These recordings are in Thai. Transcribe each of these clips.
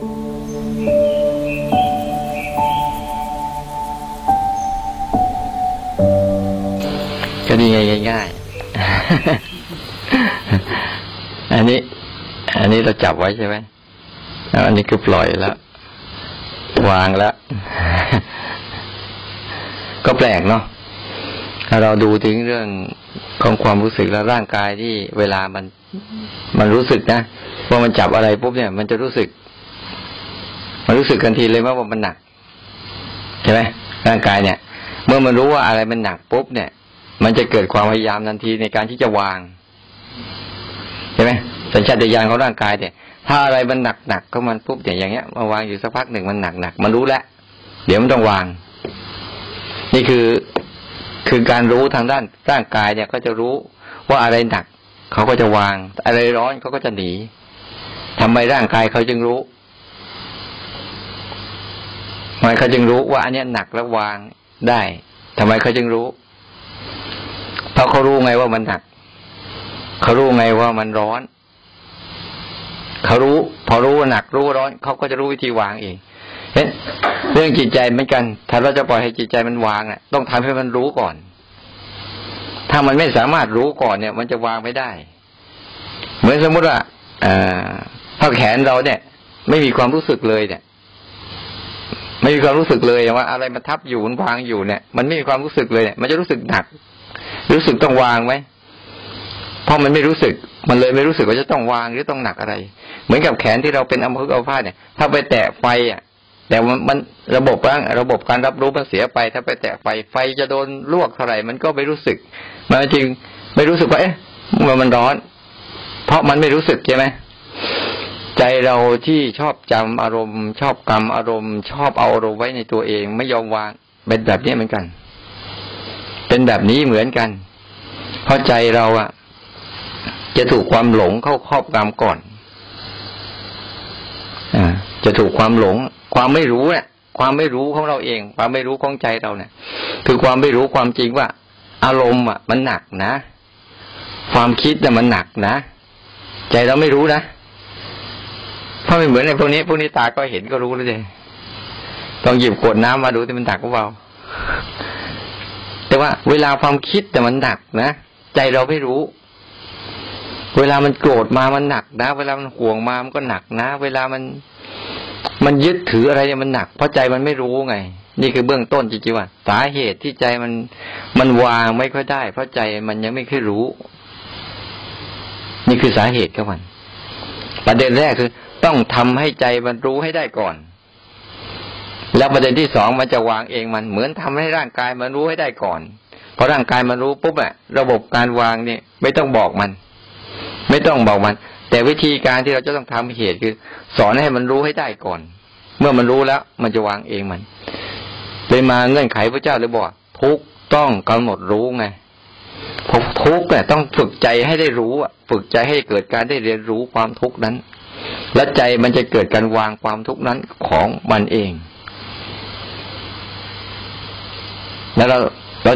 ก็ดีง่ายๆ อันนี้ อันนี้เราจับไว้ใช่ไหมแล้วอันนี้คือปล่อยแล้ว วางแล้ว ก็แปลกเนาะถ้าเราดูถึงเรื่องของความรู้สึกแล้วร่างกายที่เวลามันมันรู้สึกนะว่ามันจับอะไรปุ๊บเนี่ย มันจะรู้สึก มันรู้สึกกันทีเลยว่ามันหนักใช่ไหมร่างกายเนี่ย เมื่อมันรู้ว่าอะไรมันหนักปุ๊บเนี่ย มันจะเกิดความพยายามทันทีในการที่จะวางใช่ไหมสัญชาตญาณของร่างกายเนี่ย ถ้าอะไรมันหนักหนักก็มันปุ๊บอย่างเงี้ยมาวางอยู่สักพักหนึ่งมันหนักหนักมันรู้แล้วเดี๋ยวมันต้องวาง นี่คือคือการรู้ทางด้านร่างกายเนี่ย ก็จะรู้ว่าอะไรหนักเขาก็จะวาง อะไรร้อนเขาก็จะหนีทำไมร่างกายเขาจึงรู้ ทำไมเขาจึงรู้ว่าอันนี้หนักแล้ววางได้ทำไมเขาจึงรู้ เพราะเขารู้ไงว่ามันหนัก เขารู้ไงว่ามันร้อน เขารู้ พอรู้ว่าหนักรู้ร้อน เขาก็จะรู้วิธีวางเองเห็นเรื่องจิตใจเหมือนกัน ถ้าเราจะปล่อยให้จิตใจมันวางอะ ต้องทำให้มันรู้ก่อน ถ้ามันไม่สามารถรู้ก่อนเนี่ย มันจะวางไม่ได้ เหมือนสมมติว่าถ้าแขนเราเนี่ย ไม่มีความรู้สึกเลยเนี่ย ไม่มีความรู้สึกเลยว่า อะไรมาทับอยู่มันวางอยู่เนี่ย มันไม่มีความรู้สึกเลยเนี่ย มันจะรู้สึกหนัก รู้สึกต้องวางไหมเพราะมันไม่รู้สึก มันเลยไม่รู้สึกว่าจะต้องวางหรือต้องหนักอะไร เหมือนกับแขนที่เราเป็นอัมพฤกษ์อัมพาตเนี่ย ถ้าไปแตะไฟอะ แต่มันมันระบบร่างระบบการรับรู้มันเสียไป ถ้าไปแตะไฟไฟจะโดนลวกเท่าไหร่มันก็ไม่รู้สึก มันจริงไม่รู้สึกว่าเอ๊ะมันมันร้อน เพราะมันไม่รู้สึกใช่ไหม ใจเราที่ชอบจำอารมณ์ ชอบกรรมอารมณ์ ชอบเอาอารมณ์ไว้ในตัวเอง ไม่ยอมวางเป็นแบบนี้เหมือนกัน เป็นแบบนี้เหมือนกัน เพราะใจเราอะจะถูกความหลงเข้าครอบงำก่อนอ่าจะถูกความหลง ความไม่รู้เนี่ยความไม่รู้ของเราเอง ความไม่รู้ของใจเราเนี่ย คือความไม่รู้ความจริงว่า อารมณ์อะ มันหนักนะ ความคิดเนี่ยมันหนักนะ ใจเราไม่รู้นะ เพราไม่เหมือนในพวกนี้พวกนี้ตาก็เห็นก็รู้แล้วเลยต้องหยิบขวดน้ำมาดูที่มันหนักหรือเปล่าแต่ว่าเวลาความคิดแต่มันหนักนะใจเราไม่รู้ เวลามันโกรธมามันหนักนะ เวลามันห่วงมามันก็หนักนะ เวลามันมันยึดถืออะไรเนี่ยมันหนัก เพราะใจมันไม่รู้ไง นี่คือเบื้องต้นจริงๆว่า สาเหตุที่ใจมันมันวางไม่ค่อยได้ เพราะใจมันยังไม่ค่อยรู้ นี่คือสาเหตุของมันประเด็นแรกคือ ต้องทำให้ใจมันรู้ให้ได้ก่อน แล้วประเด็นที่สองมันจะวางเองมันเหมือนทำให้ร่างกายมันรู้ให้ได้ก่อนพอร่างกายมันรู้ปุ๊บอะระบบการวางเนี่ย ไม่ต้องบอกมัน ไม่ต้องบอกมัน แต่วิธีการที่เราจะต้องทำเหตุคือ สอนให้มันรู้ให้ได้ก่อน เมื่อมันรู้แล้ว มันจะวางเองมันเลยมาเงื่อนไขพระเจ้าเลยบอกทุกต้องกำหนดรู้ไงพทุกเนี่ยต้องฝึกใจให้ได้รู้อะ ฝึกใจให้เกิดการได้เรียนรู้ความทุกข์นั้น และใจมันจะเกิดการวางความทุกข์นั้นของมันเอง แล้วเราเรา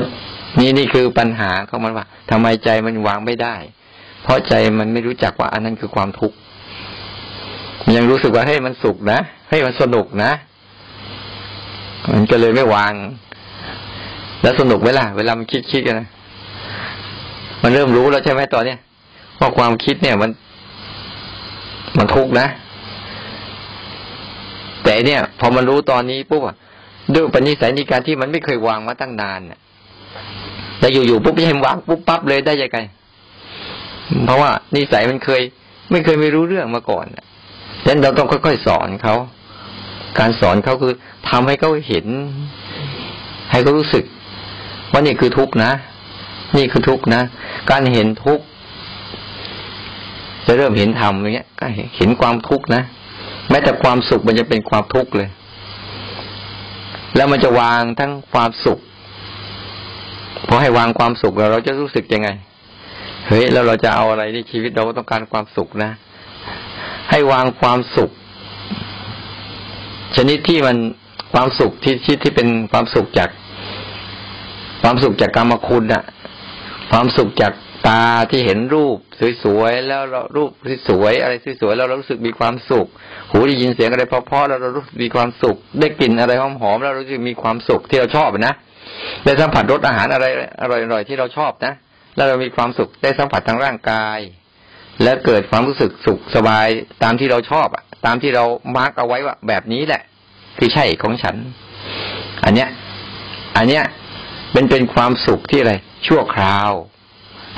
นี่นี่คือปัญหาของมันว่าทำไมใจมันวางไม่ได้ เพราะใจมันไม่รู้จักว่าอันนั้นคือความทุกข์มันยังรู้สึกว่าให้ยมันสุขนะให้ยมันสนุกนะ มันก็เลยไม่วาง แล้วสนุกไหมล่ะเวลามันคิดคิดกันนะมันเริ่มรู้แล้วใช่ไหมตอนเนี้ยว่าความคิดเนี่ย มัน มันทุกข์นะ แต่เนี่ย พอมันรู้ตอนนี้ปุ๊บด้วยปัญญสัยในการที่มันไม่เคยวางมาตั้งนานเนี่ยแต่อยู่ๆปุ๊บจะให้วางปุ๊บปั๊บเลยได้ยังไงเพราะว่านิสัยมันเคย ไม่เคยไม่รู้เรื่องมาก่อนดังนั้นเราต้องค่อยๆสอนเขาการสอนเขาคือทำให้เขาเห็น ให้เขารู้สึก ว่านี่คือทุกข์นะ นี่คือทุกข์นะ การเห็นทุกข์ จะเริ่มเห็นธรรมอย่างเงี้ยก็เห็นความทุกข์นะแม้แต่ความสุขมันจะเป็นความทุกข์เลย แล้วมันจะวางทั้งความสุขพอให้วางความสุขแล้วเราจะรู้สึกยังไงเฮ้ยแล้วเราจะเอาอะไรในชีวิตเราต้องการความสุขนะ ให้วางความสุข ชนิดที่มันความสุขที่ที่ที่เป็นความสุขจาก ความสุขจากกรรมคุณอะความสุขจาก ตาที่เห็นรูปสวยๆแล้วเรารูปสวยอะไรสวยๆแล้วเรารู้สึกมีความสุข หูได้ยินเสียงอะไรเพราะๆแล้วเรารู้สึกมีความสุข ได้กลิ่นอะไรหอมๆแล้วเรารู้สึกมีความสุขที่เราชอบนะได้สัมผัสรสอาหารอะไรอร่อยๆที่เราชอบนะแล้วเรามีความสุขได้สัมผัสทางร่างกาย และเกิดความรู้สึกสุขสบายตามที่เราชอบอะ ตามที่เรามาร์กเอาไว้ว่าแบบนี้แหละ คือใช่ของฉัน อันเนี้ย อันเนี้ยเป็นเป็นความสุขที่อะไรชั่วคราว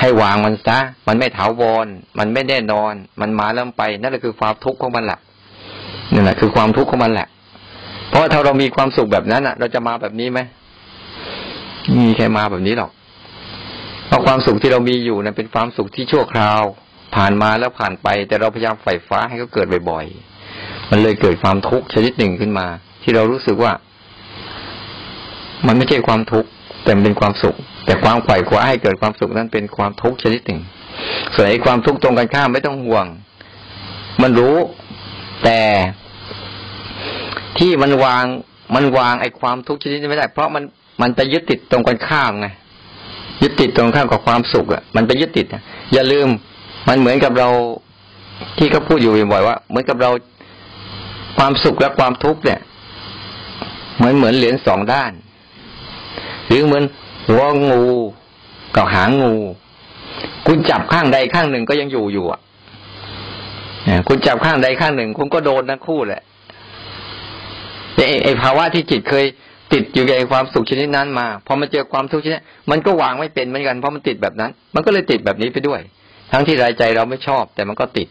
ให้วางมันซะ มันไม่ถาวร มันไม่แน่นอน มันมาแล้วไป นั่นแหละคือความทุกข์ของมันแหละนั่นแหละคือความทุกข์ของมันแหละ เพราะถ้าเรามีความสุขแบบนั้นอะ เราจะมาแบบนี้ไหมมีใครมาแบบนี้หรอกเพราะความสุขที่เรามีอยู่นั้นเป็นความสุขที่ชั่วคราว ผ่านมาแล้วผ่านไป แต่เราพยายามใฝ่ฟ้าให้เขาเกิดบ่อยๆ มันเลยเกิดความทุกข์ชนิดหนึ่งขึ้นมา ที่เรารู้สึกว่า มันไม่ใช่ความทุกข์ แต่เป็นความสุข แต่ความไขว่คว้าให้เกิดความสุขนั้นเป็นความทุกข์ชนิดหนึ่ง ส่วนไอ้ความทุกข์ตรงกันข้ามไม่ต้องห่วง มันรู้แต่ที่มันวางมันวางไอ้ความทุกข์ชนิดนี้ไม่ได้ เพราะมันมันไปยึดติดตรงกันข้ามไงยึดติดตรงข้ามกับความสุขอะมันไปยึดติดอย่าลืม มันเหมือนกับเราที่เขาพูดอยู่บ่อยว่า เหมือนกับเราความสุขและความทุกข์เนี่ย เหมือนเหมือนเหรียญสองด้าน หรือเหมือนหัวงูกับหางงู คุณจับข้างใดข้างหนึ่งก็ยังอยู่อยู่อะคุณจับข้างใดข้างหนึ่ง คุณก็โดนทั้งคู่แหละไอ้ภาวะที่จิตเคยติดอยู่ในความสุขชนิดนั้นมาพอมาเจอความทุกข์ชนิดมันก็วางไม่เป็นเหมือนกันเพราะมันติดแบบนั้น มันก็เลยติดแบบนี้ไปด้วย ทั้งที่รายใจเราไม่ชอบ แต่มันก็ติด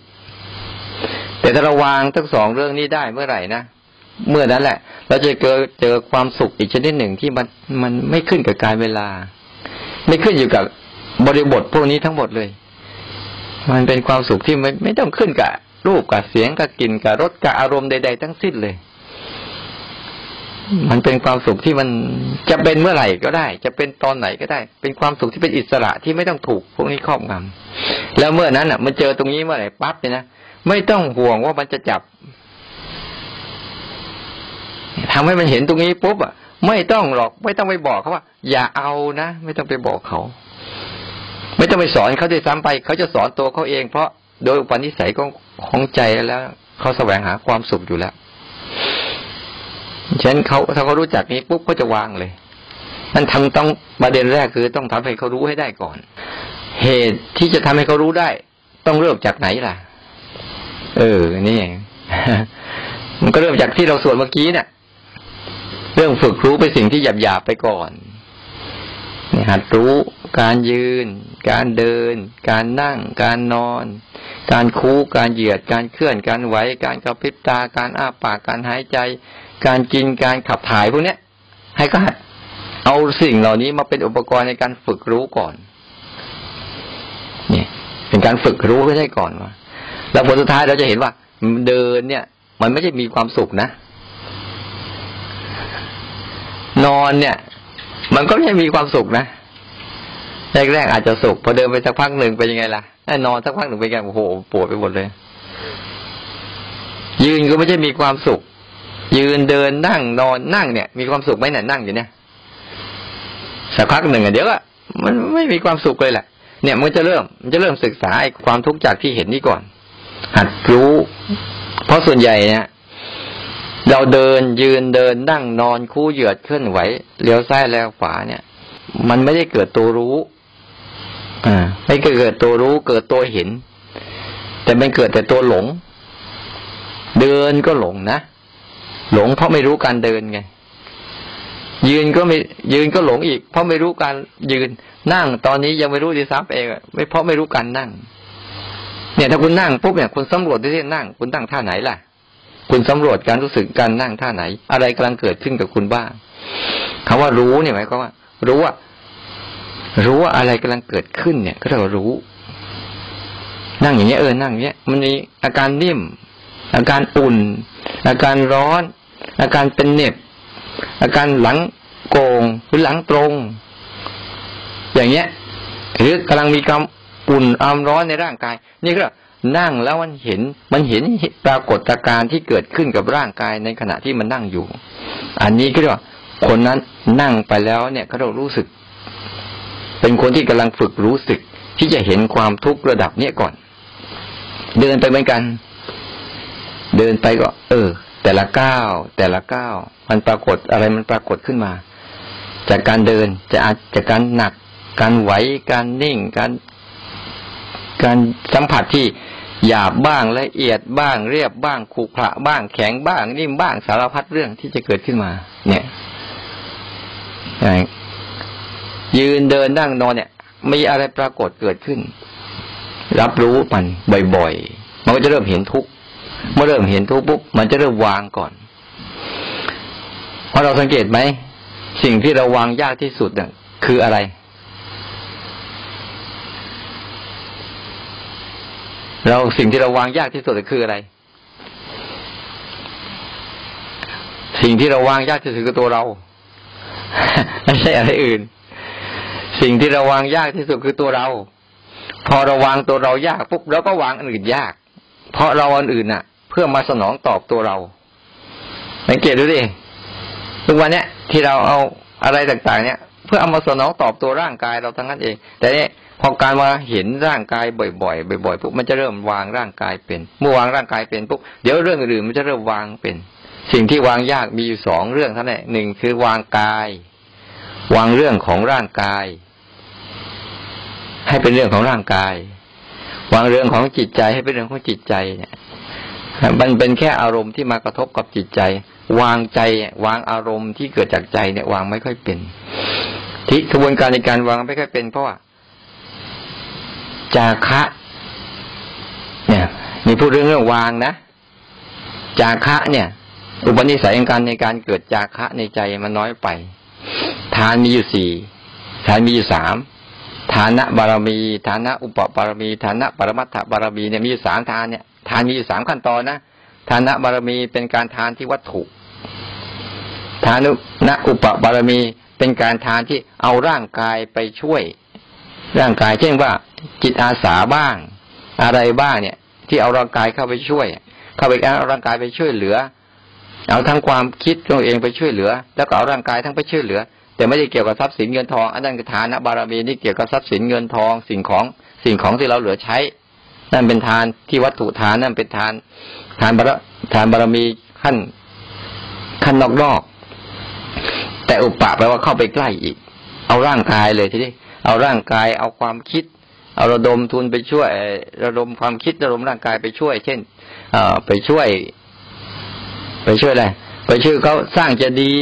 แต่ถ้าเราวางทั้งสองเรื่องนี้ได้เมื่อไหร่นะ เมื่อนั้นแหละ เราจะเจอเจอความสุขอีกชนิดหนึ่งที่มันมันไม่ขึ้นกับการเวลา ไม่ขึ้นอยู่กับบริบทพวกนี้ทั้งหมดเลย มันเป็นความสุขที่ไม่ไม่ต้องขึ้นกับรูปกับเสียงกับกลิ่นกับรสกับอารมณ์ใด ๆ ทั้งสิ้นเลย มันเป็นความสุขที่มันจะเป็นเมื่อไหร่ก็ได้ จะเป็นตอนไหนก็ได้ เป็นความสุขที่เป็นอิสระที่ไม่ต้องถูกพวกนี้ครอบงำแล้วเมื่อนั้นอะ มันเจอตรงนี้เมื่อไหร่ปั๊บเนี่ยนะไม่ต้องห่วงว่ามันจะจับ ทำให้มันเห็นตรงนี้ปุ๊บอะไม่ต้องหรอกไม่ต้องไปบอกเขาว่า อย่าเอานะไม่ต้องไปบอกเขา ไม่ต้องไปสอนเขาด้วยซ้ำไป เขาจะสอนตัวเขาเอง เพราะโดยอุปนิสัยของของใจแล้วเขาแสวงหาความสุขอยู่แล้วฉะนั้นเขาถ้าเขารู้จักนี้ปุ๊บก็จะวางเลยนั่นทำต้องประเด็นแรกคือต้องทำให้เขารู้ให้ได้ก่อน เหตุที่จะทำให้เขารู้ได้ ต้องเริ่มจากไหนล่ะ เออ นี่มันก็เริ่มจากที่เราสวดเมื่อกี้เนี่ย รื่องฝึกรู้ไปสิ่งที่หยาบหยาบไปก่อนนหัดรู้การยืน การเดิน การนั่ง การนอน การคูการเหยียด การเคลื่อน การไหว การกระพริบตา การอ้าปาก การหายใจ การกิน การขับถ่ายพวกนี้ให้ก็หัดเอาสิ่งเหล่านี้มาเป็นอุปกรณ์ในการฝึกรู้ก่อน เนี่ย เป็นการฝึกรู้ให้ได้ก่อนว่าแล้วผลสุดท้ายเราจะเห็นว่าเดินเนี่ย มันไม่ใช่มีความสุขนะ นอนเนี่ย มันก็ไม่ใช่มีความสุขนะแรกๆอาจจะสุขพอเดินไปสักพักหนึ่งเป็นยังไงล่ะนอนสักพักหนึ่งเป็นไงโอ้โหปวดไปหมดเลย ยืนก็ไม่ใช่มีความสุข ยืนเดินนั่งนอนนั่งเนี่ย มีความสุขไหมเนี่ยนั่งอยู่เนี่ยสักพักหนึ่งอะเดี๋ยวอะมันไม่มีความสุขเลยแหละเนี่ยมันจะเริ่มมันจะเริ่มศึกษาไอ้ความทุกข์จากที่เห็นนี่ก่อน หัดรู้ เพราะส่วนใหญ่เนี่ย เราเดินยืนเดินนั่งนอนคู่เหยียดเคลื่อนไหวเลี้ยวซ้ายแล้วขวาเนี่ย มันไม่ได้เกิดตัวรู้ อ่า ไม่เกิดตัวรู้ เกิดตัวเห็น แต่มันเกิดแต่ตัวหลง เดินก็หลงนะหลงเพราะไม่รู้การเดินไง ยืนก็ไม่ยืนก็หลงอีก เพราะไม่รู้การยืนนั่ง ตอนนี้ยังไม่รู้ดีซ้ำเองไม่เพราะไม่รู้การนั่ง เนี่ย ถ้าคุณนั่งปุ๊บเนี่ยคุณสำรวจที่นั่ง คุณตั้งท่าไหนล่ะ คุณสำรวจการรู้สึกการนั่งท่าไหน อะไรกำลังเกิดขึ้นกับคุณบ้างคำว่ารู้เนี่ยหมายความว่า รู้ว่า รู้ว่าอะไรกำลังเกิดขึ้นเนี่ย ก็เรียกว่ารู้ นั่งอย่างเงี้ยเออนั่งอย่างเงี้ย มันมีอาการนิ่ม อาการอุ่น อาการร้อน อาการเป็นเน็บอาการหลังโกงหรือหลังตรง อย่างเงี้ย หรือกำลังมีความอุ่นอามร้อนในร่างกาย นี่ก็ นั่งแล้วมันเห็น มันเห็นปรากฏการณ์ที่เกิดขึ้นกับร่างกายในขณะที่มันนั่งอยู่ อันนี้ก็เรียกว่า คนนั้นนั่งไปแล้วเนี่ยเขาเรารู้สึก เป็นคนที่กำลังฝึกรู้สึกที่จะเห็นความทุกข์ระดับเนี้ยก่อน เดินไปเหมือนกัน เดินไปก็ เออ แต่ละก้าวแต่ละก้าวมันปรากฏอะไรมันปรากฏขึ้นมา จากการเดินจะอาจจากการหนัก การไหวการนิ่งการการสัมผัสที่ หยาบบ้างละเอียดบ้างเรียบบ้างขรุขระบ้างแข็งบ้างนิ่มบ้างสารพัดเรื่องที่จะเกิดขึ้นมา เนี่ยยืนเดินนั่งนอนเนี่ยมีอะไรปรากฏเกิดขึ้น รับรู้มันบ่อยๆ มันก็จะเริ่มเห็นทุกข์เมื่อเริ่มเห็นทุกข์ปุ๊บมันจะเริ่มวางก่อนเพราะเราสังเกตไหมสิ่งที่เราวางยากที่สุดเนี่ยคืออะไร เราสิ่งที่เราวางยากที่สุดคืออะไร สิ่งที่เราวางยากที่สุดคือตัวเรา ไม่ใช่อะไรอื่น สิ่งที่เราวางยากที่สุดคือตัวเรา พอเราวางตัวเรายากปุ๊บเราก็วางอันอื่นยาก เพราะเราอันอื่นน่ะ เพื่อมาสนองตอบตัวเราสังเกตดูดิทุกวันเนี้ยที่เราเอาอะไรต่างๆ เนี่ย เพื่อเอามาสนองตอบตัวร่างกายเราทั้งนั้นเอง แต่เนี่ยพอการมาเห็นร่างกายบ่อยๆบ่อยๆปุ๊บมันจะเริ่มวางร่างกายเป็น เมื่อวางร่างกายเป็นปุ๊บเดี๋ยวเรื่องอื่นมันจะเริ่มวางเป็น สิ่งที่วางยากมีอยู่สองเรื่องเท่านั้นหนึ่งคือวางกาย วางเรื่องของร่างกาย ให้เป็นเรื่องของร่างกาย วางเรื่องของจิตใจให้เป็นเรื่องของจิตใจเนี่ยมันเป็นแค่อารมณ์ที่มากระทบกับจิตใจ วางใจวางอารมณ์ที่เกิดจากใจเนี่ยวางไม่ค่อยเป็น ที่กระบวนการในการวางไม่ค่อยเป็นเพราะว่าจาคะ เนี่ยมีพูดเรื่องเรื่องวางนะจาคะ เนี่ย อุปนิสัยของการในการเกิดจาคะในใจมันน้อยไป ทานมีอยู่สี่ทานมีอยู่สามฐานะบารมี ฐานะอุปบารมี ฐานะปรมัตถบารมีเนี่ยมีอยู่สามทานเนี่ยทานมีอยู่สามขั้นตอนนะฐานะบารมีเป็นการทานที่วัตถุ ฐานุณอุปบารมีเป็นการทานที่เอาร่างกายไปช่วย ร่างกายเช่นว่าจิตอาสาบ้าง อะไรบ้างเนี่ย ที่เอาร่างกายเข้าไปช่วย เข้าไปเอาร่างกายไปช่วยเหลือ เอาทั้งความคิดตัวเองไปช่วยเหลือ แล้วก็เอาร่างกายทั้งไปช่วยเหลือ แต่ไม่ได้เกี่ยวกับทรัพย์สินเงินทองอันนั้นคือทานบารมีนี่เกี่ยวกับทรัพย์สินเงินทอง สิ่งของสิ่งของที่เราเหลือใช้ นั่นเป็นทานที่วัตถุทานนั่นเป็นทาน ทานบารทานบารมีขั้นขั้นนอกนอก แต่อุปะแปลว่าเข้าไปใกล้อีก เอาร่างกายเลยทีนี้เอาร่างกายเอาความคิด เอาระดมทุนไปช่วยระดมความคิดระดมร่างกายไปช่วย เช่นเอไปช่วย ไปช่วยอะไรไปช่วยเขาสร้างจะดี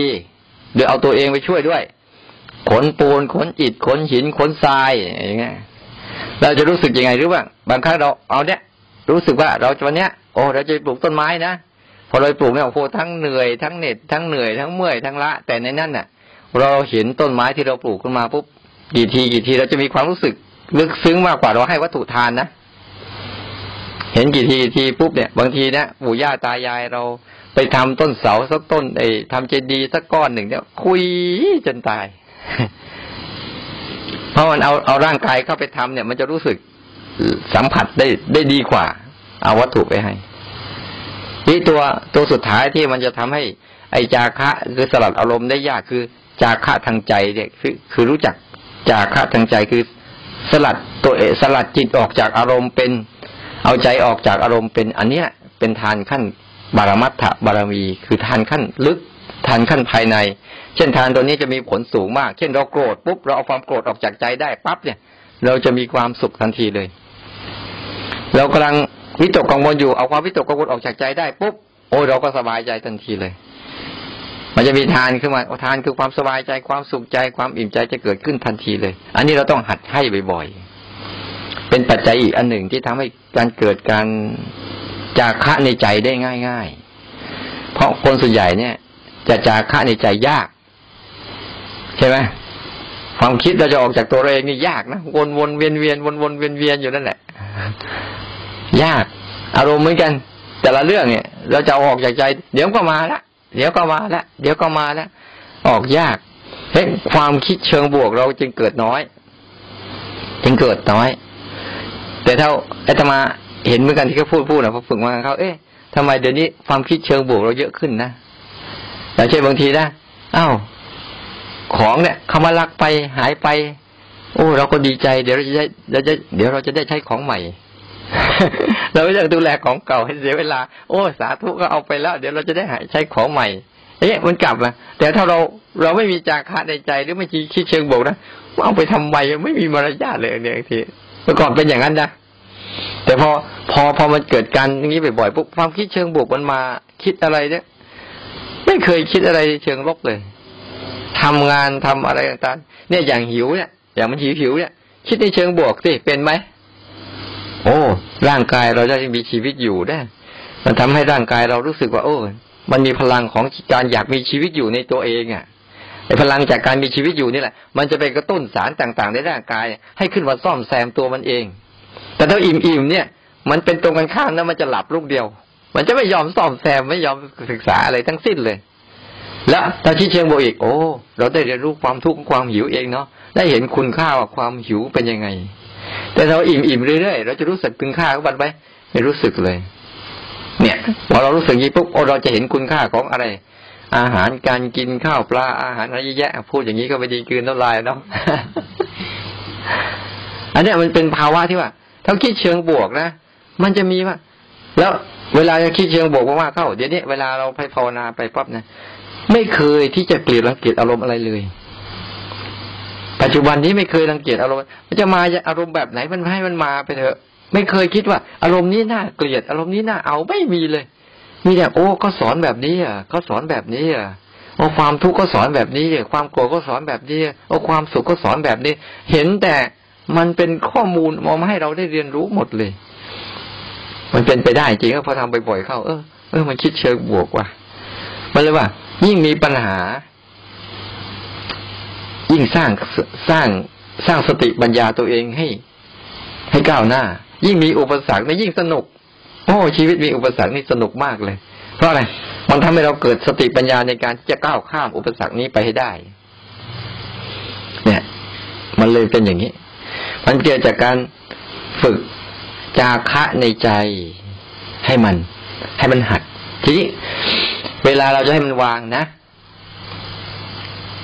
หรือเอาตัวเองไปช่วยด้วย ขนปูนขนอิฐขนหินขนทรายอย่างเงี้ยเราจะรู้สึกยังไงรือว่าบางครั้งเราเอาเนี้ยรู้สึกว่าเราวันเนี้ยโอ้เราจะปลูกต้นไม้นะ อเราปลูกเนี่ยโอ้โหทั้งเหนื่อยทั้งเหน็ดทั้งเหนื่อยทั้งเมื่อยทั้งละ แต่ในนั้นน่ะ เราเห็นต้นไม้ที่เราปลูกขึ้นมาปุ๊บกี่ทีกี่ทีเราจะมีความรู้สึกลึกซึ้งมากกว่าเราให้วัตถุทานนะเห็นกี่ทีกี่ทีปุ๊บเนี่ยบางทีเนี่ยปู่ย่าตายายเราไปทำต้นเสาสักต้นไอ้ทำเจดีย์สักก้อนหนึ่งเนี่ยคุยจนตาย เพราะมันเอาเอาร่างกายเข้าไปทำเนี่ย มันจะรู้สึกสัมผัสได้ได้ดีกว่า เอาวัตถุไปให้ นี่ตัวตัวสุดท้ายที่มันจะทำให้ ไอจาคะคือสลัดอารมณ์ได้ยากคือ จาคะทางใจเนี่ยคือคือรู้จักจาคะทางใจคือสลัดตัวเอสลัดจิตออกจากอารมณ์เป็น เอาใจออกจากอารมณ์เป็น อันเนี้ยเป็นทานขั้นบารมัตถบารมี คือทานขั้นลึกทานขั้นภายใน เช่นทานตัวนี้จะมีผลสูงมาก เช่นเราโกรธปุ๊บเราเอาความโกรธออกจากใจได้ปั๊บเนี่ย เราจะมีความสุขทันทีเลย เรากำลัง วิตกกังวลอยู่เอาความวิตกกังวลออกจากใจได้ปุ๊บโอ้เราก็สบายใจทันทีเลย มันจะมีทานขึ้นมาทานคือความสบายใจความสุขใจความอิ่มใจจะเกิดขึ้นทันทีเลย อันนี้เราต้องหัดให้บ่อยๆ เป็นปัจจัยอีกอันหนึ่งที่ทำให้การเกิดการจาคะในใจได้ง่าย ๆ เพราะคนส่วนใหญ่เนี่ย จะจาคะในใจยาก ใช่ไหมความคิดเราจะออกจากตัวเราเองนี่ยากนะวนวนเวียนเวียนวนวนเวียนเวียนอยู่นั่นแหละ ยาก อารมณ์เหมือนกัน แต่ละเรื่องเนี่ย เราจะออกจากใจ เดี๋ยวก็มาละเดี๋ยวก็มาละเดี๋ยวก็มาละออกยากเฮ้ความคิดเชิงบวกเราจึงเกิดน้อย จึงเกิดน้อย แต่เท่าอาตมาเห็นเหมือนกันที่เขาพูดพูดนะพอฝึกมาเขาเอ๊ะทำไมเดี๋ยวนี้ความคิดเชิงบวกเราเยอะขึ้นนะอย่างเช่นบางทีนะอ้าวของเนี่ยเขามาลักไปหายไป โอ้ เราก็ดีใจ เดี๋ยวเราจะได้เราจะเดี๋ยวเราจะได้ใช้ของใหม่ เราไม่ต้องดูแลของเก่าให้เสียเวลา โอ้ สาธุก็เอาไปแล้ว เดี๋ยวเราจะได้หาใช้ของใหม่เอ๊ะมันกลับมาแต่ถ้าเราเราไม่มีจาคะในใจหรือไม่คิดเชิงบวกนะเอาไปทำไมไม่มีมารยาทเลยเนี่ยทีเมื่อก่อนเป็นอย่างนั้นนะแต่พอพอพอมันเกิดการอย่างนี้บ่อยๆปุ๊บความคิดเชิงบวกมันมาคิดอะไรเนี่ย ไม่เคยคิดอะไรเชิงลบเลยทำงานทำอะไรต่างๆเนี่ยอย่างหิวเนี่ย อย่างมันหิวหิวเนี่ย คิดในเชิงบวกสิเป็นไหม โอ้ ร่างกายเราจะมีชีวิตอยู่ได้ มันทำให้ร่างกายเรารู้สึกว่า โอ้ มันมีพลังของการอยากมีชีวิตอยู่ในตัวเองอะไอ้พลังจากการมีชีวิตอยู่นี่แหละ มันจะไปกระตุ้นสารต่างๆ ในร่างกาย ให้ขึ้นมาซ่อมแซมตัวมันเอง แต่ถ้าอิ่มๆเนี่ย มันเป็นตรงกันข้ามนะมันจะหลับลูกเดียว มันจะไม่ยอมซ่อมแซมไม่ยอมศึกษาอะไรทั้งสิ้นเลย แล้วถ้าที่เชียงบอกอีกโอ้ เราได้เรียนรู้ความทุกข์ความหิวเองเนาะได้เห็นคุณค่าว่าความหิวเป็นยังไง แต่เราอิ่มๆเรื่อยๆเราจะรู้สึกคุณค่าของมันไหมไม่รู้สึกเลย เนี่ยพอเรารู้สึกอย่างนี้ปุ๊บเราจะเห็นคุณค่าของอะไร อาหารการกินข้าวปลาอาหารอะไรแยะพูดอย่างนี้ก็ไม่ดีกืนน้ำลายเนาะอันนี้มันเป็นภาวะที่ว่าถ้าคิดเชิงบวกนะมันจะมีว่าแล้วเวลาจะคิดเชิงบวกมากๆเข้าเดี๋ยวนี้เวลาเราไปภาวนาไปปั๊บนะไม่เคยที่จะเกลียดรังเกียจอารมณ์อะไรเลย ปัจจุบันนี้ไม่เคยรังเกียจอารมณ์มันจะมาอารมณ์แบบไหนมันให้มันมาไปเถอะ ไม่เคยคิดว่า อารมณ์นี้น่าเกลียด อารมณ์นี้น่าเอาไม่มีเลย มีแต่โอ้ก็สอนแบบนี้อะเขาสอนแบบนี้อะโอ้ความทุกข์ก็สอนแบบนี้ ความโกรธก็สอนแบบนี้โอ้ความสุขก็สอนแบบนี้ เห็นแต่มันเป็นข้อมูลมองมาให้เราได้เรียนรู้หมดเลย มันเป็นไปได้จริงก็พอทำบ่อยๆเข้า เออเออมันคิดเชิงบวกว่ะมันเลยว่า ยิ่งมีปัญหา ยิ่งสร้างสร้างสร้างสติปัญญาตัวเองให้ ให้ก้าวหน้า ยิ่งมีอุปสรรคไม่ยิ่งสนุก โอ้ชีวิตมีอุปสรรคนี่สนุกมากเลย เพราะอะไรมันทำให้เราเกิดสติปัญญาในการจะก้าวข้ามอุปสรรคนี้ไปให้ได้ เนี่ย มันเลยเป็นอย่างนี้ มันเกิดจากการฝึกจาคะในใจให้มัน ให้มันหัดทีนี้เวลาเราจะให้มันวางนะ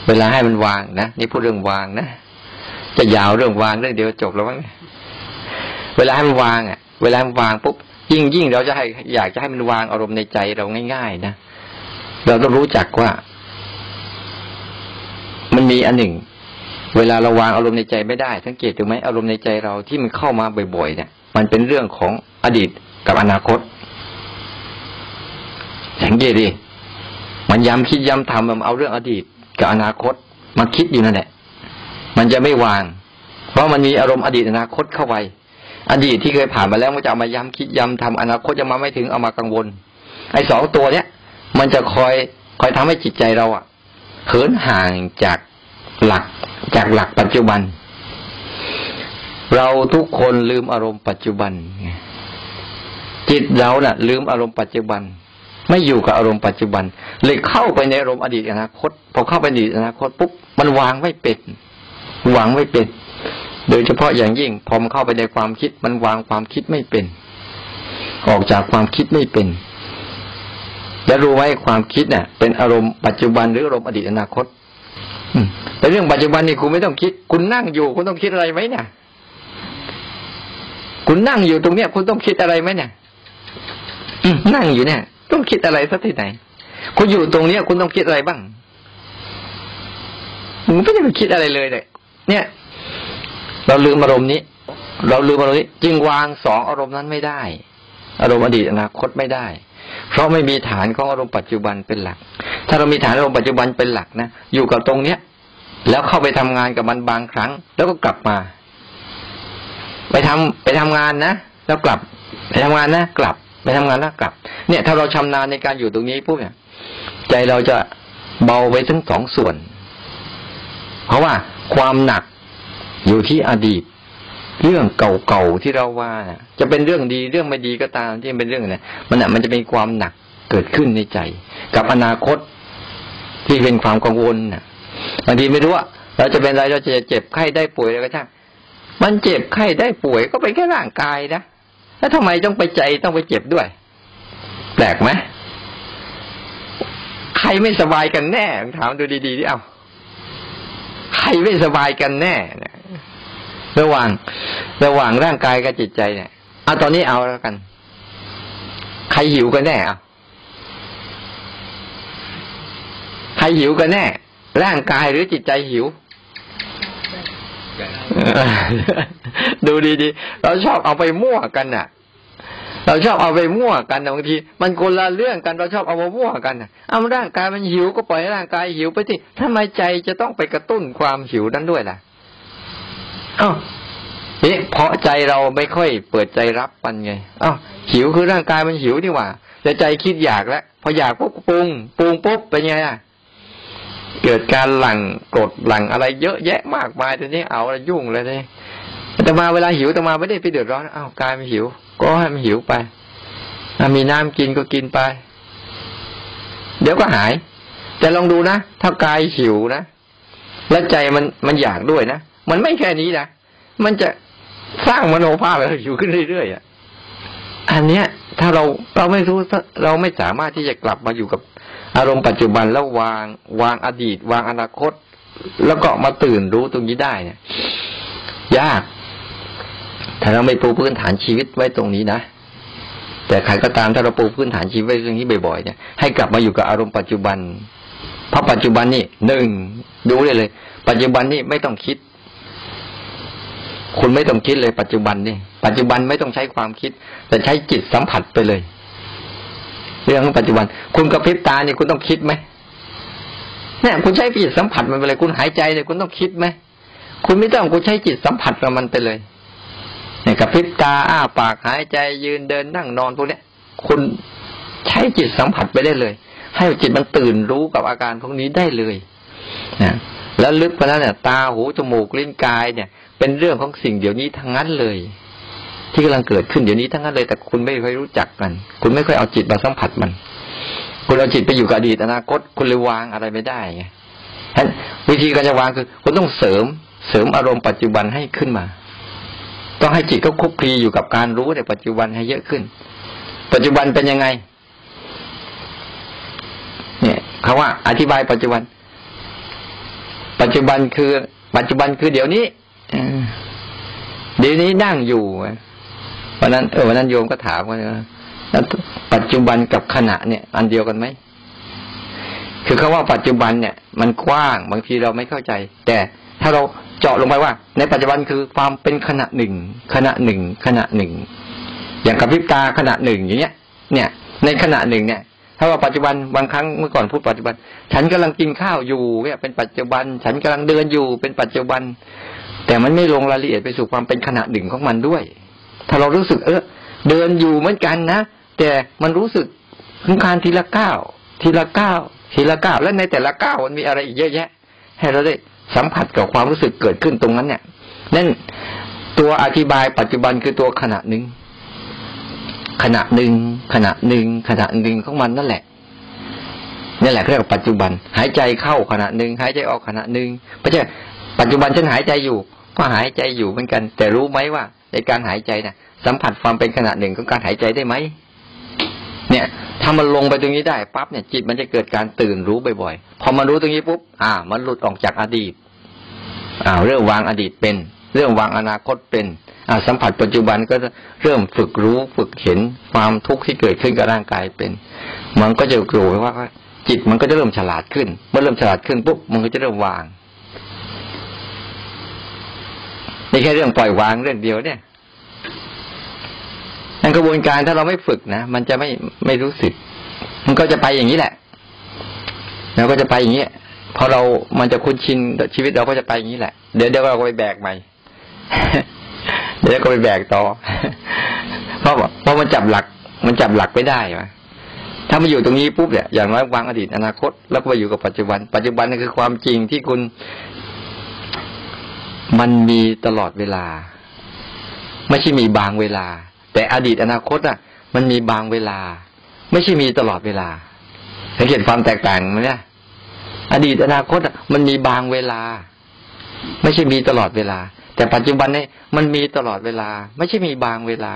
เวลาให้มันวางนะนี่พูดเรื่องวางนะจะยาวเรื่องวางเรื่องเดียวจบแล้วมั้งเวลาให้มันวางอะ เวลามันวางปุ๊บยิ่งยิ่งเราจะให้อยากจะให้มันวางอารมณ์ในใจเราง่าย ๆ นะเราต้องรู้จักว่า มันมีอันหนึ่ง เวลาเราวางอารมณ์ในใจไม่ได้ สังเกตดูไหมอารมณ์ในใจเราที่มันเข้ามาบ่อยๆ เนี่ย มันเป็นเรื่องของอดีตกับอนาคต สังเกตดิมันย้ำคิดย้ำทำมันเอาเรื่องอดีต กับอนาคตมาคิดอยู่นั่นแหละมันจะไม่วาง เพราะมันมีอารมณ์อดีตอนาคตเข้าไปอดีตที่เคยผ่านมาแล้วมันจะมาย้ำคิดย้ำทำอนาคตจะมาไม่ถึงเอามากังวล ไอ้สองตัวเนี้ยมันจะคอยคอยทำให้จิตใจเราอะเหินห่างจากหลักจากหลักปัจจุบัน เราทุกคนลืมอารมณ์ปัจจุบันจิตเราเน่ะ ลืมอารมณ์ปัจจุบัน ไม่อยู่กับอารมณ์ปัจจุบัน เลยเข้าไปในอารมณ์อดีตอนาคต พอเข้าไปในอดีตอนาคตปุ๊บมันวางไม่เป็นวางไม่เป็น โดยเฉพาะอย่างยิ่งพอมเข้าไปในความคิด มันวางความคิดไม่เป็น ออกจากความคิดไม่เป็นจะรู้ไว้ความคิดเนี่ยเป็นอารมณ์ปัจจุบันหรืออารมณ์อดีตอนาคตแต่เรื่องปัจจุบันนี่คุณไม่ต้องคิด คุณนั่งอยู่ คุณต้องคิดอะไรไหมเนี่ยคุณนั่งอยู่ตรงเนี้ย คุณต้องคิดอะไรไหมเนี่ยนั่งอยู่เนี่ย ต้องคิดอะไรสักที่ไหน คุณอยู่ตรงเนี้ย คุณต้องคิดอะไรบ้างคุณไม่ได้ไปคิดอะไรเลยเนี่ยเนี่ย เราลืมอารมณ์นี้ เราลืมอารมณ์นี้ จึงวางสองอารมณ์นั้นไม่ได้ อารมณ์อดีตอนาคตไม่ได้ เพราะไม่มีฐานของอารมณ์ปัจจุบันเป็นหลัก ถ้าเรามีฐานอารมณ์ปัจจุบันเป็นหลักนะอยู่กับตรงเนี้ยแล้วเข้าไปทำงานกับมันบางครั้ง แล้วก็กลับมา ไปทำไปทำงานนะแล้วกลับ ไปทำงานนะกลับ ทำงานแล้วกลับ เนี่ยถ้าเราชำนาญในการอยู่ตรงนี้ปุ๊บเนี่ย ใจเราจะเบาไปทั้งสองส่วน เพราะว่าความหนักอยู่ที่อดีต เรื่องเก่าๆที่เราว่าจะเป็นเรื่องดีเรื่องไม่ดีก็ตามที่เป็นเรื่องเนี่ยมันอะมันจะเป็นความหนักเกิดขึ้นในใจ กับอนาคตที่เป็นความกังวลน่ะบางทีไม่รู้ว่าเราจะเป็นอะไรเราจะเจ็บไข้ได้ป่วยอะไรก็ช่างมันเจ็บไข้ได้ป่วยก็เป็นแค่ร่างกายนะ แล้วทำไมต้องไปใจต้องไปเจ็บด้วย แปลกไหมใครไม่สบายกันแน่ถามดูดีๆดิเอาใครไม่สบายกันแน่ระหว่าง ระหว่างร่างกายกับจิตใจเนี่ยเอาตอนนี้เอาแล้วกัน ใครหิวกันแน่อะใครหิวกันแน่ ร่างกายหรือจิตใจหิว ดูดีๆเราชอบเอาไปมั่วกันน่ะ เราชอบเอาไปมั่วกันบางที มันคนละเรื่องกันเราชอบเอามามั่วกันนะเอาร่างกายมันหิวก็ปล่อยร่างกายหิวไปที่ทำไมใจจะต้องไปกระตุ้นความหิวนั้นด้วยล่ะอ้าวนี่เพราะใจเราไม่ค่อยเปิดใจรับมันไงอ้าวหิวคือร่างกายมันหิวนี่หว่าแต่ใจคิดอยากแล้วพออยากปุ๊บปรุงปรุงปุ๊บเป็นไงอะ กิดการหลังกรดหลังอะไรเยอะแยะมากมายทีนี้เอาอะไรยุ่งเลยเนี่ยแต่มาเวลาหิวแต่มาไม่ได้ไปเดือดร้อนอ้าวกายมันหิว ก็ให้มันหิวไปมีน้ำกินก็กินไป เดี๋ยวก็หาย แต่ลองดูนะถ้ากายหิวนะแล้วใจมันมันอยากด้วยนะมันไม่แค่นี้นะมันจะสร้างมโนภาพอะไรอยู่ขึ้นเรื่อยๆอะอันเนี้ย ถ้าเราเราไม่รู้เราไม่สามารถที่จะกลับมาอยู่กับ อารมณ์ปัจจุบันแล้ววาง วางอดีต วางอนาคต แล้วก็มาตื่นรู้ตรงนี้ได้เนี่ย ยาก ถ้าเราไม่ปูพื้นฐานชีวิตไว้ตรงนี้นะแต่ใครก็ตามถ้าเราปูพื้นฐานชีวิตตรงนี้บ่อยๆเนี่ยให้กลับมาอยู่กับอารมณ์ปัจจุบันเพราะปัจจุบันนี่หนึ่งดูเลยเลย ปัจจุบันนี่ไม่ต้องคิด คุณไม่ต้องคิดเลย ปัจจุบันนี่ปัจจุบันไม่ต้องใช้ความคิด แต่ใช้จิตสัมผัสไปเลย เรื่องของปัจจุบัน คุณกระพริบตาเนี่ยคุณต้องคิดไหมเนี่ยคุณใช้จิตสัมผัสมันไปเลย คุณหายใจเนี่ยคุณต้องคิดไหมคุณไม่ต้องคุณใช้จิตสัมผัสกับมันไปเลยเนี่ยกระพริบตาอ้าปากหายใจยืนเดินนั่งนอนพวกเนี้ยคุณใช้จิตสัมผัสไปได้เลย ให้จิตมันตื่นรู้กับอาการพวกนี้ได้เลยนะแล้วลึกไปแล้วเนี่ย ตาหูจมูกลิ้นกายเนี่ย เป็นเรื่องของสิ่งเดี๋ยวนี้ทั้งนั้นเลย ที่กำลังเกิดขึ้นเดี๋ยวนี้ทั้งนั้นเลยแต่คุณไม่ค่อยรู้จักมัน คุณไม่ค่อยเอาจิตมาสัมผัสมัน คุณเอาจิตไปอยู่กับอดีตอนาคต คุณเลยวางอะไรไม่ได้ไงวิธีการจะวางคือ คุณต้องเสริมเสริมอารมณ์ปัจจุบันให้ขึ้นมา ต้องให้จิตก็คุกคีอยู่กับการรู้ในปัจจุบันให้เยอะขึ้น ปัจจุบันเป็นยังไง เนี่ยเขาว่า อธิบายปัจจุบัน ปัจจุบันคือ ปัจจุบันคือเดี๋ยวนี้เดี๋ยวนี้นั่งอยู่ วันนั้นเออวันนั้นโยมก็ถามว่าปัจจุบันกับขณะเนี่ย อันเดียวกันไหมคือเขาว่าปัจจุบันเนี่ย มันกว้างบางทีเราไม่เข้าใจ แต่ถ้าเราเจาะลงไปว่า ในปัจจุบันคือความเป็นขณะหนึ่ง ขณะหนึ่ง ขณะหนึ่ง อย่างกระพริบตาขณะหนึ่งอย่างเงี้ย เนี่ย ในขณะหนึ่งเนี่ยถ้าว่าปัจจุบันบางครั้งเมื่อก่อนพูดปัจจุบัน ฉันกำลังกินข้าวอยู่เนี่ยเป็นปัจจุบัน ฉันกำลังเดินอยู่เป็นปัจจุบัน แต่มันไม่ลงรายละเอียดไปสู่ความเป็นขณะหนึ่งของมันด้วย ถ้าเรารู้สึก เออเดินอยู่เหมือนกันนะแต่มันรู้สึกถึงการทีละก้าวทีละก้าวทีละก้าวและในแต่ละก้าวมันมีอะไรอีกเยอะแยะ ให้เราได้สัมผัสกับความรู้สึกเกิดขึ้นตรงนั้นเนี่ยนั่นตัวอธิบายปัจจุบันคือตัวขณะหนึ่งขณะหนึ่งขณะหนึ่งขณะหนึ่งของมันนั่นแหละนี่แหละเรียกว่าปัจจุบัน หายใจเข้าขณะหนึ่งหายใจออกขณะหนึ่งไม่ใช่ปัจจุบันฉันหายใจอยู่ ก็หายใจอยู่เหมือนกัน แต่รู้ไหมว่า ในการหายใจนะสัมผัสความเป็นขณะหนึ่งของการหายใจได้ไหมเนี่ย ถ้ามันลงไปตรงนี้ได้ปั๊บเนี่ย จิตมันจะเกิดการตื่นรู้บ่อยๆพอมันรู้ตรงนี้ปุ๊บอ่า มันหลุดออกจากอดีต อ่า เรื่องวางอดีตเป็น เรื่องวางอนาคตเป็น อ่า สัมผัสปัจจุบันก็เริ่มฝึกรู้ฝึกเห็นความทุกข์ที่เกิดขึ้นกับร่างกายเป็น มันก็จะรู้ว่าจิตมันก็จะเริ่มฉลาดขึ้น เมื่อเริ่มฉลาดขึ้นปุ๊บมันก็จะเริ่มวาง นี่แค่เรื่องปล่อยวางเรื่องเดียวเนี่ยนั่นกระบวนการถ้าเราไม่ฝึกนะมันจะไม่ไม่รู้สึก มันก็จะไปอย่างนี้แหละเราก็จะไปอย่างนี้พอเรา มันจะคุ้นชินชีวิตเราก็จะไปอย่างนี้แหละ เดี๋ยวเดี๋ยวเราก็ไปแบกใหม่ เดี๋ยวก็ไปแบกต่อ เพราะเพราะมันจับหลัก มันจับหลักไม่ได้ไหมถ้ามาอยู่ตรงนี้ปุ๊บเนี่ยอย่างน้อยวางอดีตอนาคต แล้วก็ไปอยู่กับปัจจุบัน ปัจจุบันนั่คือความจริงที่คุณ มันมีตลอดเวลา ไม่ใช่มีบางเวลา แต่อดีตอนาคตอะ มันมีบางเวลา ไม่ใช่มีตลอดเวลาสังเกตความแตกต่างไหมเนี่ยอดีตอนาคตอะมันมีบางเวลา ไม่ใช่มีตลอดเวลา แต่ปัจจุบันเนี่ยมันมีตลอดเวลา ไม่ใช่มีบางเวลา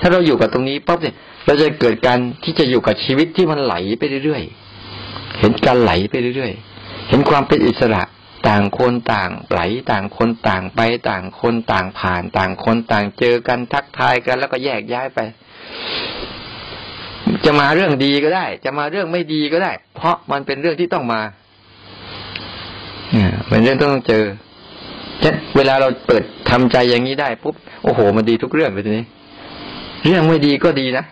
ถ้าเราอยู่กับตรงนี้ปั๊บเนี่ยเราจะเกิดการที่จะอยู่กับชีวิตที่มันไหลไปเรื่อยๆเห็นการไหลไปเรื่อยๆเห็นความเป็นอิสระ ต่างคนต่างไหลต่างคนต่างไป ต่างคนต่างผ่าน ต่างคนต่างเจอกันทักทายกัน แล้วก็แยกย้ายไป จะมาเรื่องดีก็ได้ จะมาเรื่องไม่ดีก็ได้ เพราะมันเป็นเรื่องที่ต้องมาเนี่ยเป็นเรื่องต้องเจอเวลาเราเปิดทำใจอย่างนี้ได้ปุ๊บโอ้โห มันดีทุกเรื่องเลยทีนี้ เรื่องไม่ดีก็ดีนะ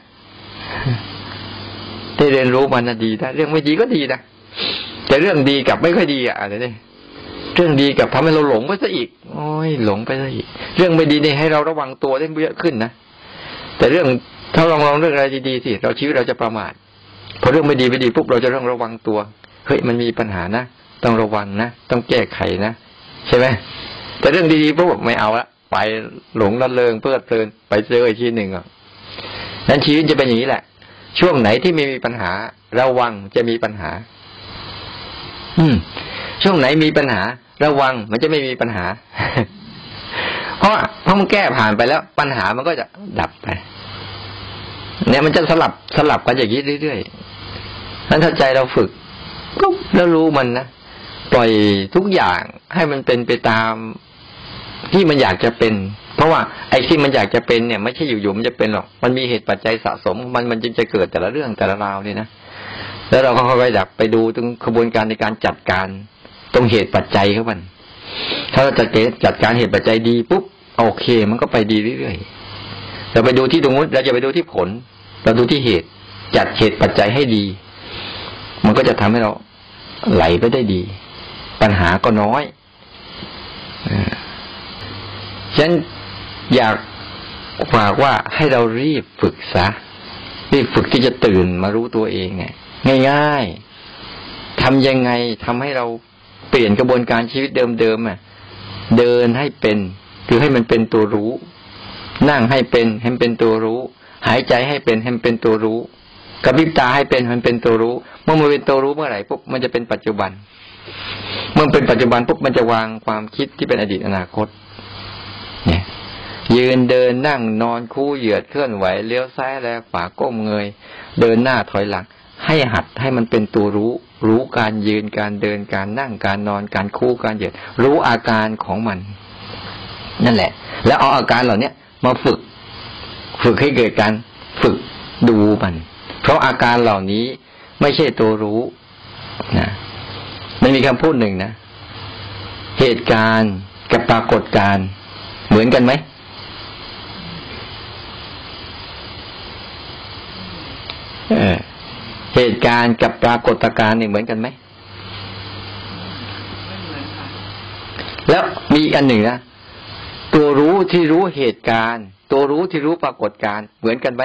ได้เรียนรู้มันนะดีนะเรื่องไม่ดีก็ดีนะแต่เรื่องดีกับไม่ค่อยดีอะอะไรเนี่ย เรื่องดีกับทำให้เราหลงไปซะอีก โอ้ยหลงไปซะอีก เรื่องไม่ดีนี่ให้เราระวังตัวได้เยอะขึ้นนะ แต่เรื่องถ้าลองลองเรื่องอะไรดีๆสิเราชีวิตเราจะประมาทพอเรื่องไม่ดีไม่ดีปุ๊บเราจะต้องระวังตัว เฮ้ยมันมีปัญหานะ ต้องระวังนะ ต้องแก้ไขนะ ใช่ไหม แต่เรื่องดีๆปุ๊บไม่เอาละไปหลงละเลงเพลิดเพลินไปเจออีกทีหนึ่งอะนั้นชีวิตจะเป็นอย่างนี้แหละ ช่วงไหนที่ไม่มีปัญหา ระวังจะมีปัญหา อืม ช่วงไหนมีปัญหา ระวังมันจะไม่มีปัญหา เพราะเพราะมันแก้ผ่านไปแล้ว ปัญหามันก็จะดับไป เนี่ยมันจะสลับสลับกันอย่างนี้เรื่อยๆนั้นถ้าใจเราฝึกก็แล้วรู้มันนะปล่อยทุกอย่างให้มันเป็นไปตามที่มันอยากจะเป็น เพราะว่าไอ้ที่มันอยากจะเป็นเนี่ยไม่ใช่อยู่ๆมันจะเป็นหรอก มันมีเหตุปัจจัยสะสม มันมันจึงจะเกิดแต่ละเรื่องแต่ละราวเนี่ยนะแล้วเราก็ค่อยๆดับไปดูตรงกระบวนการในการจัดการ ตรงเหตุปัจจัยเขาบันถ้าเราจัดจัดการเหตุปัจจัยดีปุ๊บโอเค มันก็ไปดีเรื่อยๆเราไปดูที่ตรงนู้นเราจะไปดูที่ผล เราดูที่เหตุ จัดเหตุปัจจัยให้ดี มันก็จะทำให้เราไหลไปได้ดี ปัญหาก็น้อยฉันอยากฝากว่าให้เรารีบฝึกซะรีบฝึกที่จะตื่นมารู้ตัวเองเนี่ยง่าย ๆทำยังไงทำให้เรา เปลี่ยนกระบวนการชีวิตเดิมๆอะ เดินให้เป็น คือให้มันเป็นตัวรู้ นั่งให้เป็นให้เป็นตัวรู้ หายใจให้เป็นให้เป็นตัวรู้กระพริบตาให้เป็นมันเป็นตัวรู้ เมื่อมันเป็นตัวรู้เมื่อไหร่ปุ๊บมันจะเป็นปัจจุบัน เมื่อเป็นปัจจุบันปุ๊บมันจะวางความคิดที่เป็นอดีตอนาคต เนี่ย ยืนเดินนั่งนอนคู่เหยียดเคลื่อนไหวเลี้ยวซ้ายแลขวาก้มเงย เดินหน้าถอยหลัง ให้หัดให้มันเป็นตัวรู้ รู้การยืนการเดินการนั่งการนอนการคู่การเหยียดรู้อาการของมัน นั่นแหละ แล้วเอาอาการเหล่าเนี้ยมาฝึก ฝึกให้เกิดการฝึกดูมัน เพราะอาการเหล่านี้ไม่ใช่ตัวรู้นะมันมีคำพูดหนึ่งนะ เหตุการณ์กับปรากฏการณ์เหมือนกันไหมเเหตุการณ์กับปรากฏการณ์นี่เหมือนกันไหมแล้วมีอันหนึ่งนะตัวรู้ที่รู้เหตุการณ์ ตัวรู้ที่รู้ปรากฏการณ์เหมือนกันไหม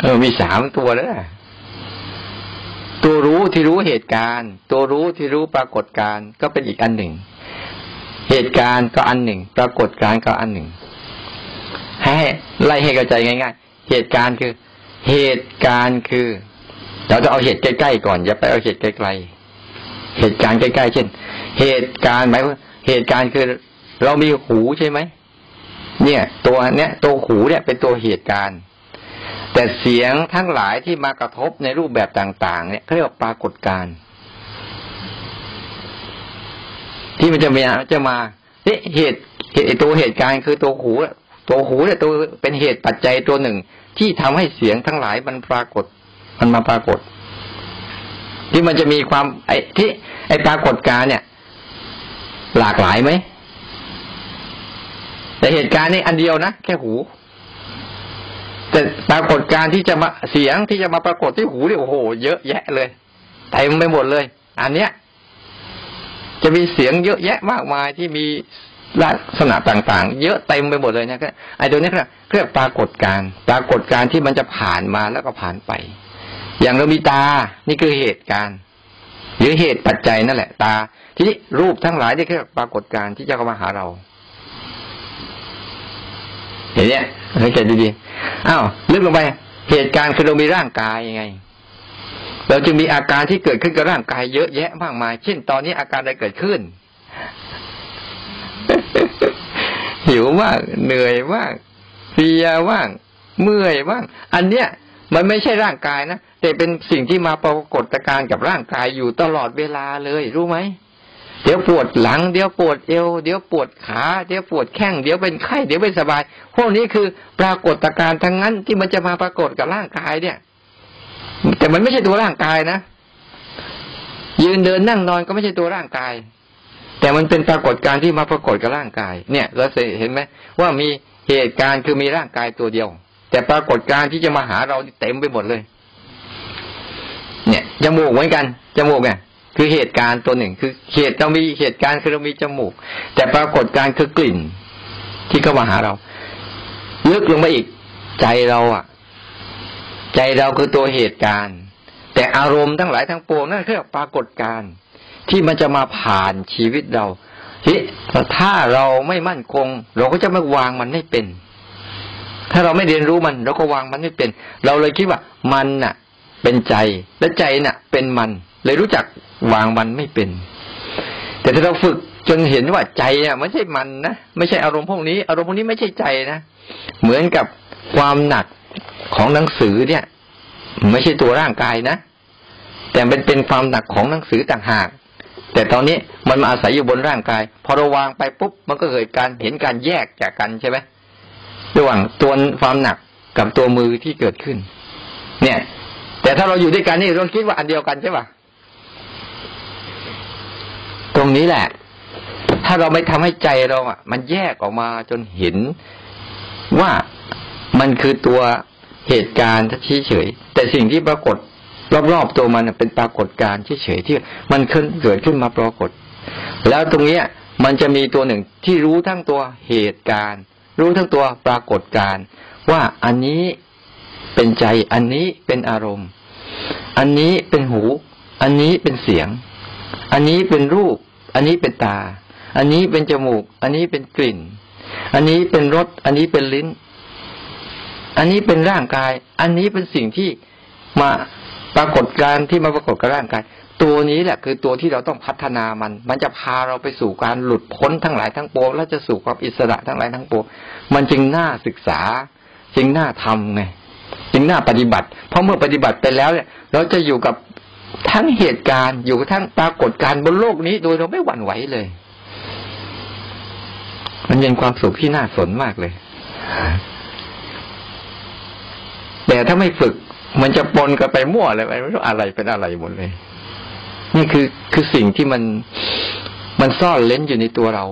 เออมีสามตัวแล้วตัวรู้ที่รู้เหตุการณ์ ตัวรู้ที่รู้ปรากฏการณ์ก็เป็นอีกอันหนึ่ง เหตุการณ์ก็อันหนึ่ง ปรากฏการณ์ก็อันหนึ่ง ให้ไล่ให้กระจายง่าย เหตุการณ์คือ เหตุการณ์คือ เราจะเอาเหตุใกล้ๆก่อน อย่าไปเอาเหตุไกลๆเหตุการณ์ใกล้ๆเช่น เหตุการณ์หมายว่าเหตุการณ์คือ เรามีหูใช่ไหมเนี่ย ตัวเนี้ยตัวหูเนี่ยเป็นตัวเหตุการณ์แต่เสียงทั้งหลายที่มากระทบในรูปแบบต่าง ๆ เนี่ยเขาเรียกว่าปรากฏการณ์ที่มันจะมีจะมาเนี่ยเหตุเหตุตัวเหตุการณ์คือตัวหู ตัวหูเนี่ยตัวเป็นเหตุปัจจัยตัวหนึ่ง ที่ทำให้เสียงทั้งหลายมันปรากฏ มันมาปรากฏ ที่มันจะมีความไอ้ที่ไอ้ปรากฏการเนี่ย หลากหลายไหมแต่เหตุการณ์นี้อันเดียวนะแค่หู แต่ปรากฏการที่จะมาเสียงที่จะมาปรากฏที่หูเนี่ยโอ้โห เยอะแยะเลยเต็มไปหมดเลย อันเนี้ย จะมีเสียงเยอะแยะมากมายที่มี ลักษณะต่างๆ เยอะเต็มไปหมดเลยนะครับไอ้ตัวนี้ครับเรียกปรากฏการปรากฏการที่มันจะผ่านมาแล้วก็ผ่านไป อย่างเรามีตา นี่คือเหตุการณ์ หรือเหตุปัจจัยนั่นแหละ ตา ทีนี้รูปทั้งหลายนี่คือปรากฏการที่จะเข้ามาหาเราเห็นเนี่ยสังเกตดีๆอ้าวลึกลงไป เหตุการณ์คือเรามีร่างกายยังไง เราจึงมีอาการที่เกิดขึ้นกับร่างกายเยอะแยะมากมาย เช่น ตอนนี้อาการอะไรเกิดขึ้น หิวมากเหนื่อยมากเพียว่างเมื่อยว่างอันเนี้ยมันไม่ใช่ร่างกายนะแต่เป็นสิ่งที่มาปรากฏการกับร่างกายอยู่ตลอดเวลาเลยรู้ไหมเดี๋ยวปวดหลังเดี๋ยวปวดเอวเดี๋ยวปวดขาเดี๋ยวปวดแข้งเดี๋ยวเป็นไข้เดี๋ยวไม่สบาย พวกนี้คือปรากฏการทั้งนั้นที่มันจะมาปรากฏกับร่างกายเนี่ย แต่มันไม่ใช่ตัวร่างกายนะยืนเดินนั่งนอนก็ไม่ใช่ตัวร่างกาย แต่มันเป็นปรากฏการที่มาปรากฏกับร่างกาย เนี่ยเราเห็นไหมว่ามีเหตุการณ์คือมีร่างกายตัวเดียว แต่ปรากฏการที่จะมาหาเราเต็มไปหมดเลย เนี่ยจมูกเหมือนกันจมูกเนี่ยคือเหตุการณ์ตัวหนึ่ง คือเหตุเรามีเหตุการณ์คือเรามีจมูก แต่ปรากฏการคือกลิ่น ที่เข้ามาหาเราลึกลงไปอีกใจเราอะ ใจเราคือตัวเหตุการณ์ แต่อารมณ์ทั้งหลายทั้งปวงนั่นคือปรากฏการณ์ ที่มันจะมาผ่านชีวิตเราที่ถ้าเราไม่มั่นคง เราก็จะไม่วางมันไม่เป็น ถ้าเราไม่เรียนรู้มัน เราก็วางมันไม่เป็น เราเลยคิดว่ามันน่ะ เป็นใจและใจน่ะ เป็นมัน เลยรู้จักวางมันไม่เป็น แต่ถ้าเราฝึกจนเห็นว่าใจอะไม่ใช่มันนะไม่ใช่อารมณ์พวกนี้ อารมณ์พวกนี้ไม่ใช่ใจนะเหมือนกับความหนักของหนังสือเนี่ย ไม่ใช่ตัวร่างกายนะแต่เป็นเป็นความหนักของหนังสือต่างหาก แต่ตอนนี้มันมาอาศัยอยู่บนร่างกาย พอเราวางไปปุ๊บมันก็เกิดการเห็นการแยกจากกันใช่ไหมระหว่างตัวความหนักกับตัวมือที่เกิดขึ้น เนี่ย แต่ถ้าเราอยู่ด้วยกันนี่เราคิดว่าอันเดียวกันใช่ปะตรงนี้แหละ ถ้าเราไม่ทำให้ใจเราอะ มันแยกออกมาจนเห็นว่ามันคือตัวเหตุการณ์ที่เฉยแต่สิ่งที่ปรากฏ รอบๆตัวมันเป็นปรากฏการณ์เฉยๆที่มันขึ้นเกิดขึ้นมาปรากฏ แล้วตรงเนี้ยมันจะมีตัวหนึ่งที่รู้ทั้งตัวเหตุการณ์ รู้ทั้งตัวปรากฏการณ์ ว่าอันนี้เป็นใจอันนี้เป็นอารมณ์ อันนี้เป็นหู อันนี้เป็นเสียง อันนี้เป็นรูป อันนี้เป็นตา อันนี้เป็นจมูก อันนี้เป็นกลิ่น อันนี้เป็นรสอันนี้เป็นลิ้น อันนี้เป็นร่างกาย อันนี้เป็นสิ่งที่มา ปรากฏการที่มาปรากฏกับร่างกาย ตัวนี้แหละคือตัวที่เราต้องพัฒนามัน มันจะพาเราไปสู่การหลุดพ้นทั้งหลายทั้งปวงและจะสู่ความอิสระทั้งหลายทั้งปวงมันจึงน่าศึกษา จึงน่าทำไงจึงน่าปฏิบัติ เพราะเมื่อปฏิบัติไปแล้วเนี่ย เราจะอยู่กับทั้งเหตุการณ์อยู่ทั้งปรากฏการณ์บนโลกนี้โดยเราไม่หวั่นไหวเลย มันเป็นความสุขที่น่าสนมากเลย แต่ถ้าไม่ฝึก มันจะปนกันไปมั่วเลยไม่รู้อะไรเป็นอะไรหมดเลย นี่คือคือสิ่งที่มันมันซ่อนเล้นอยู่ในตัวเรา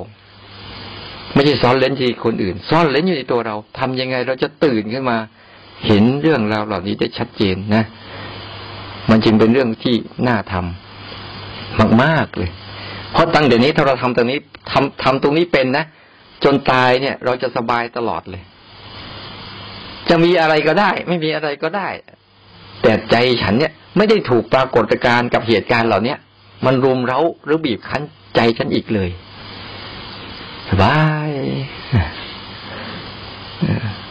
ไม่ใช่ซ่อนเล้นที่คนอื่น ซ่อนเล้นอยู่ในตัวเราทำยังไงเราจะตื่นขึ้นมา เห็นเรื่องราวเหล่านี้ได้ชัดเจนนะ มันจึงเป็นเรื่องที่น่าทำมากๆเลย เพราะตั้งเดี๋ยวนี้ถ้าเราทำตรงนี้ทำทำตรงนี้เป็นนะจนตายเนี่ย เราจะสบายตลอดเลย จะมีอะไรก็ได้ ไม่มีอะไรก็ได้ แต่ใจฉันเนี่ย ไม่ได้ถูกปรากฏการณ์กับเหตุการณ์เหล่าเนี้ยมันรุมเร้าหรือบีบคั้นใจฉันอีกเลยสบาย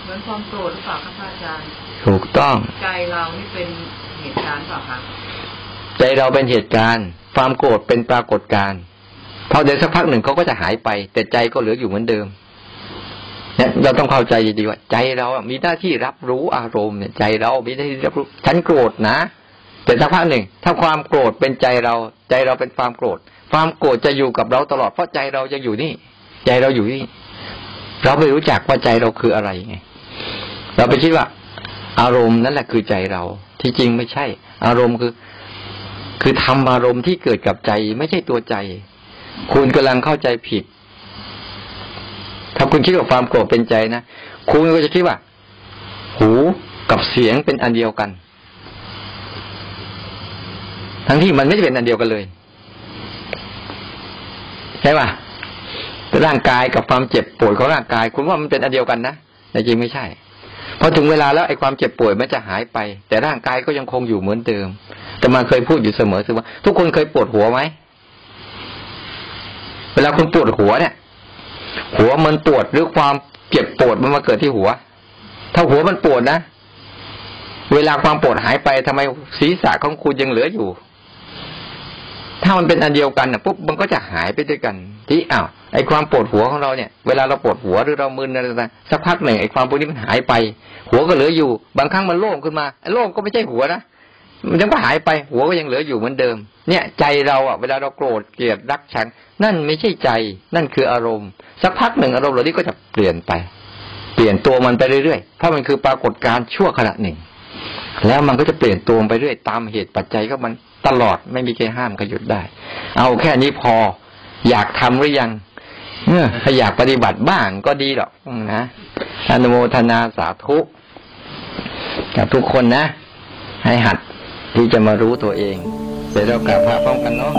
เหมือนความโกรธหรือเปล่าครับอาจารย์ ถูกต้อง ใจเรานี่เป็นเหตุการณ์เปล่าคะใจเราเป็นเหตุการณ์ ความโกรธเป็นปรากฏการณ์พอเดี๋ยวสักพักหนึ่งเขาก็จะหายไป แต่ใจก็เหลืออยู่เหมือนเดิม เราต้องเข้าใจดีๆว่าใจเรามีหน้าที่รับรู้อารมณ์เนี่ยใจเรามีหน้าที่รับรู้ฉันโกรธนะแต่สักพักหนึ่ง ถ้าความโกรธเป็นใจเรา ใจเราเป็นความโกรธ ความโกรธจะอยู่กับเราตลอดเพราะใจเราจะอยู่นี่ ใจเราอยู่นี่ เราไม่รู้จักว่าใจเราคืออะไรไงเราไปคิดว่า อารมณ์นั่นแหละคือใจเรา ที่จริงไม่ใช่ อารมณ์คือ คือทำอารมณ์ที่เกิดกับใจไม่ใช่ตัวใจ คุณกำลังเข้าใจผิด ถ้าคุณคิดว่าความโกรธเป็นใจนะคุณก็จะคิดว่า หูกับเสียงเป็นอันเดียวกัน ทั้งที่มันไม่ได้เป็นอันเดียวกันเลย ใช่ป่ะร่างกายกับความเจ็บปวดของร่างกาย คุณว่ามันเป็นอันเดียวกันนะแต่จริงไม่ใช่พอถึงเวลาแล้วไอ้ความเจ็บป่วยมันจะหายไป แต่ร่างกายก็ยังคงอยู่เหมือนเดิม แต่มาเคยพูดอยู่เสมอคือว่า ทุกคนเคยปวดหัวไหมเวลาคุณปวดหัวเนี่ย หัวมันปวดหรือความเจ็บปวดมันมาเกิดที่หัว ถ้าหัวมันปวดนะ เวลาความปวดหายไปทำไมศีรษะของคุณยังเหลืออยู่ ถ้ามันเป็นอันเดียวกันนะปุ๊บมันก็จะหายไปด้วยกัน ที่อ้าวไอ้ความปวดหัวของเราเนี่ย เวลาเราปวดหัวหรือเรามึนอะไรต่างสักพักหนึ่งไอ้ความพวกนี้มันหายไป หัวก็เหลืออยู่ บางครั้งมันโล่งขึ้นมาไอ้โล่งก็ไม่ใช่หัวนะ มันยังก็หายไป หัวก็ยังเหลืออยู่เหมือนเดิม เนี่ย ใจเราอะเวลาเราโกรธเกลียดรักชัง นั่นไม่ใช่ใจ นั่นคืออารมณ์ สักพักหนึ่งอารมณ์เหล่านี้ก็จะเปลี่ยนไป เปลี่ยนตัวมันไปเรื่อยๆเพราะมันคือปรากฏการณ์ชั่วขณะหนึ่ง แล้วมันก็จะเปลี่ยนตัวไปเรื่อยตามเหตุปัจจัยก็มันตลอดไม่มีใครห้ามก็หยุดได้ เอาแค่นี้พอ อยากทำหรือยังเอถ้าอยากปฏิบัติบ้างก็ดีหรอกนะอนุโมทนาสาธุกับทุกคนนะ ให้หัด ที่จะมารู้ตัวเองเดี๋ยวเรากลับพาพร้อมกันเนาะ